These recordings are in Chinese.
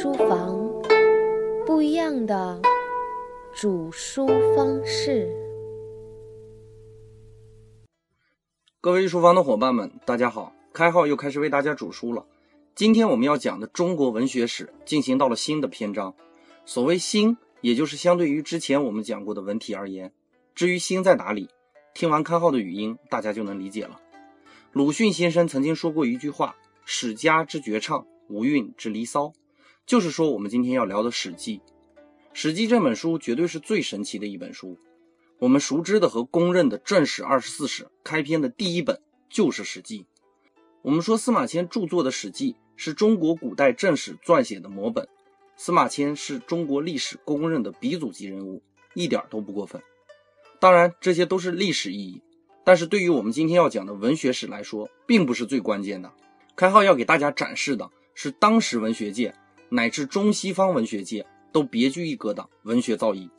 书房，不一样的煮书方式。各位书房的伙伴们，大家好！开号又开始为大家煮书了。今天我们要讲的中国文学史进行到了新的篇章。所谓新，也就是相对于之前我们讲过的文体而言。至于新在哪里，听完开号的语音，大家就能理解了。鲁迅先生曾经说过一句话：“史家之绝唱，无韵之离骚。”就是说，我们今天要聊的《史记》。《史记》这本书绝对是最神奇的一本书。我们熟知的和公认的正史二十四史开篇的第一本就是《史记》。我们说司马迁著作的《史记》是中国古代正史撰写的摹本。司马迁是中国历史公认的鼻祖级人物，一点都不过分。当然，这些都是历史意义，但是对于我们今天要讲的文学史来说，并不是最关键的。开号要给大家展示的是当时文学界。乃至中西方文学界都别具一格的文学造诣。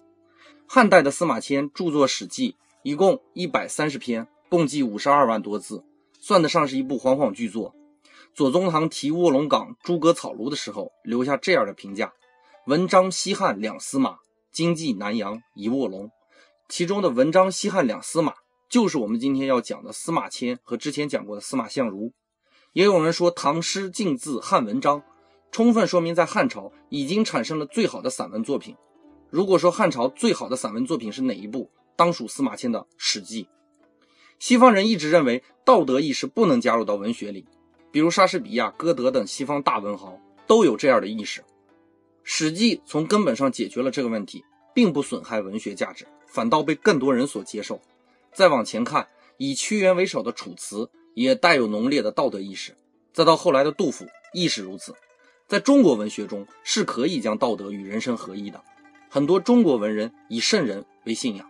汉代的司马迁著作《史记》，一共一百三十篇，共计五十二万多字，算得上是一部煌煌巨作。左宗棠题卧龙岗诸葛草庐的时候，留下这样的评价：“文章西汉两司马，经济南阳一卧龙。”其中的“文章西汉两司马”，就是我们今天要讲的司马迁和之前讲过的司马相如。也有人说唐诗尽自汉文章。充分说明，在汉朝已经产生了最好的散文作品。如果说汉朝最好的散文作品是哪一部，当属司马迁的《史记》。西方人一直认为道德意识不能加入到文学里，比如莎士比亚、歌德等西方大文豪都有这样的意识。《史记》从根本上解决了这个问题，并不损害文学价值，反倒被更多人所接受。再往前看，以屈原为首的《楚辞》也带有浓烈的道德意识，再到后来的杜甫亦是如此。在中国文学中是可以将道德与人生合一的，很多中国文人以圣人为信仰。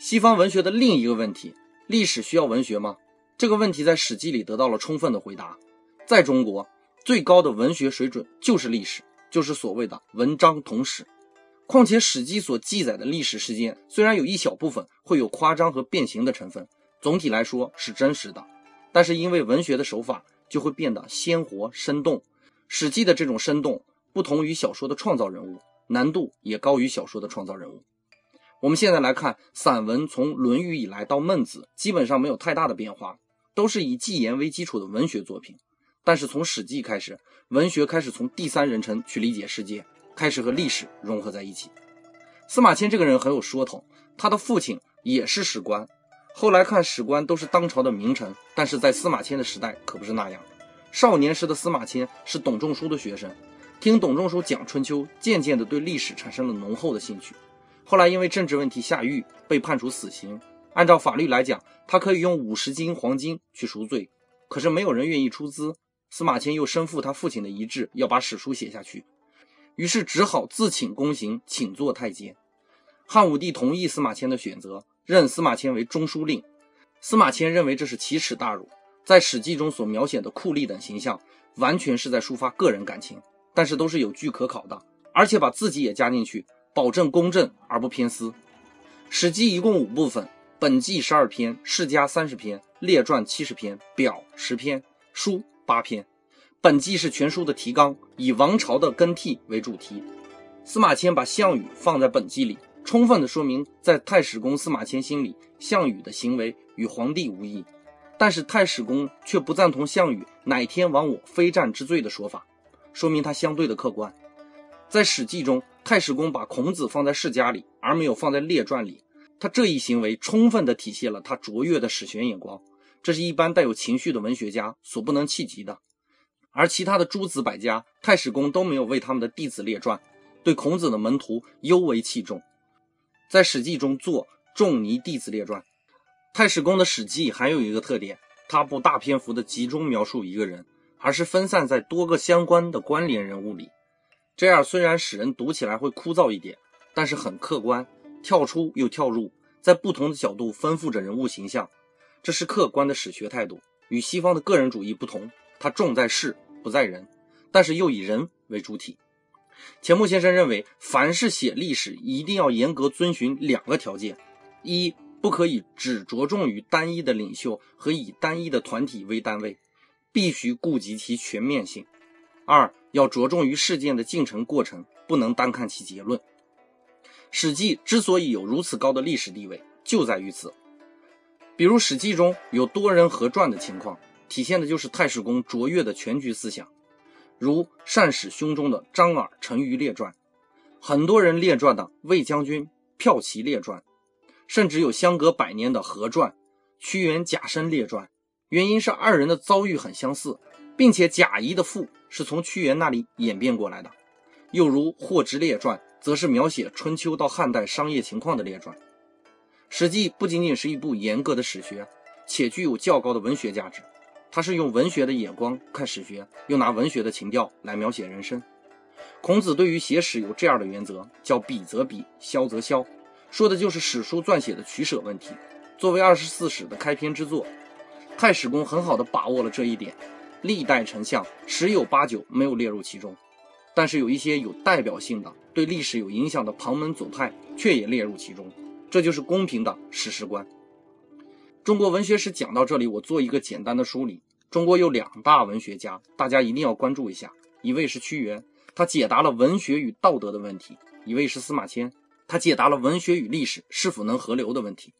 西方文学的另一个问题：历史需要文学吗？这个问题在《史记》里得到了充分的回答。在中国，最高的文学水准就是历史，就是所谓的文章同史。况且，《史记》所记载的历史事件虽然有一小部分会有夸张和变形的成分，总体来说是真实的。但是因为文学的手法就会变得鲜活生动。史记的这种生动，不同于小说的创造人物，难度也高于小说的创造人物。我们现在来看，散文从《论语》以来到《孟子》，基本上没有太大的变化，都是以纪言为基础的文学作品。但是从《史记》开始，文学开始从第三人称去理解世界，开始和历史融合在一起。司马迁这个人很有说头，他的父亲也是史官。后来看史官都是当朝的名臣，但是在司马迁的时代可不是那样。少年时的司马迁是董仲舒的学生，听董仲舒讲春秋，渐渐的对历史产生了浓厚的兴趣。后来因为政治问题下狱，被判处死刑。按照法律来讲，他可以用五十斤黄金去赎罪，可是没有人愿意出资。司马迁又身负他父亲的遗志，要把史书写下去，于是只好自请宫刑，请做太监。汉武帝同意司马迁的选择，任司马迁为中书令。司马迁认为这是奇耻大辱。在《史记》中所描写的酷吏等形象，完全是在抒发个人感情，但是都是有据可考的，而且把自己也加进去，保证公正而不偏私。《史记》一共五部分，本纪十二篇，世家三十篇，列传七十篇，表十篇，书八篇。本纪是全书的提纲，以王朝的更替为主题。司马迁把项羽放在本纪里，充分的说明在太史公司马迁心里，项羽的行为与皇帝无异。但是太史公却不赞同项羽乃天亡我非战之罪的说法，说明他相对的客观。在《史记》中，太史公把孔子放在世家里，而没有放在列传里，他这一行为充分的体现了他卓越的史学眼光，这是一般带有情绪的文学家所不能企及的。而其他的诸子百家，太史公都没有为他们的弟子列传，对孔子的门徒尤为器重，在《史记》中作仲尼弟子列传。太史公的《史记》还有一个特点，他不大篇幅的集中描述一个人，而是分散在多个相关的关联人物里。这样虽然使人读起来会枯燥一点，但是很客观，跳出又跳入，在不同的角度丰富着人物形象。这是客观的史学态度，与西方的个人主义不同。它重在事不在人，但是又以人为主体。钱穆先生认为，凡是写历史，一定要严格遵循两个条件：一。不可以只着重于单一的领袖和以单一的团体为单位，必须顾及其全面性。二，要着重于事件的进程过程，不能单看其结论。《史记》之所以有如此高的历史地位，就在于此。比如《史记》中有多人合传的情况，体现的就是太史公卓越的全局思想，如《善史胸》中的张耳、陈馀列传，很多人列传的魏将军骠骑列传，甚至有相隔百年的合传屈原贾生列传。原因是二人的遭遇很相似，并且贾谊的赋是从屈原那里演变过来的。又如《霍之列传》，则是描写春秋到汉代商业情况的列传。《史记》不仅仅是一部严格的史学，且具有较高的文学价值。它是用文学的眼光看史学，又拿文学的情调来描写人生。孔子对于写史有这样的原则，叫“比则比，削则削”，说的就是史书撰写的取舍问题。作为二十四史的开篇之作。太史公很好的把握了这一点，历代丞相十有八九没有列入其中，但是有一些有代表性的、对历史有影响的旁门左派却也列入其中，这就是公平的史实观。中国文学史讲到这里，我做一个简单的梳理。中国有两大文学家，大家一定要关注一下，一位是屈原，他解答了文学与道德的问题；一位是司马迁，他解答了文学与历史是否能合流的问题。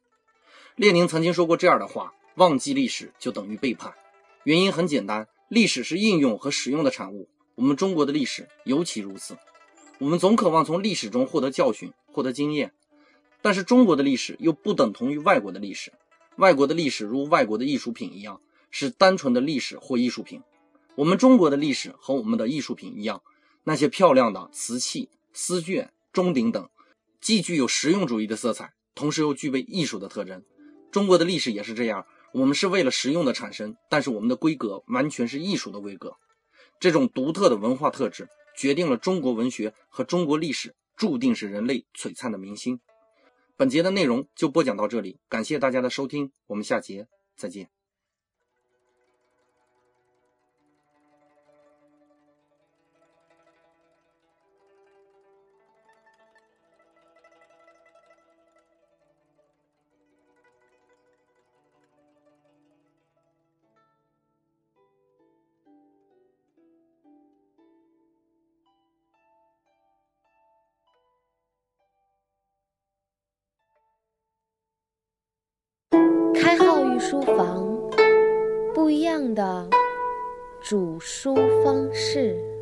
列宁曾经说过这样的话。忘记历史就等于背叛，原因很简单，历史是应用和使用的产物。我们中国的历史尤其如此，我们总渴望从历史中获得教训、获得经验，但是中国的历史又不等同于外国的历史。外国的历史如外国的艺术品一样，是单纯的历史或艺术品。我们中国的历史和我们的艺术品一样，那些漂亮的瓷器、丝绢、钟鼎等，既具有实用主义的色彩，同时又具备艺术的特征。中国的历史也是这样。我们是为了实用的产生，但是我们的规格完全是艺术的规格。这种独特的文化特质决定了中国文学和中国历史注定是人类璀璨的明星。本节的内容就播讲到这里，感谢大家的收听，我们下节再见。书房不一样的煮书方式。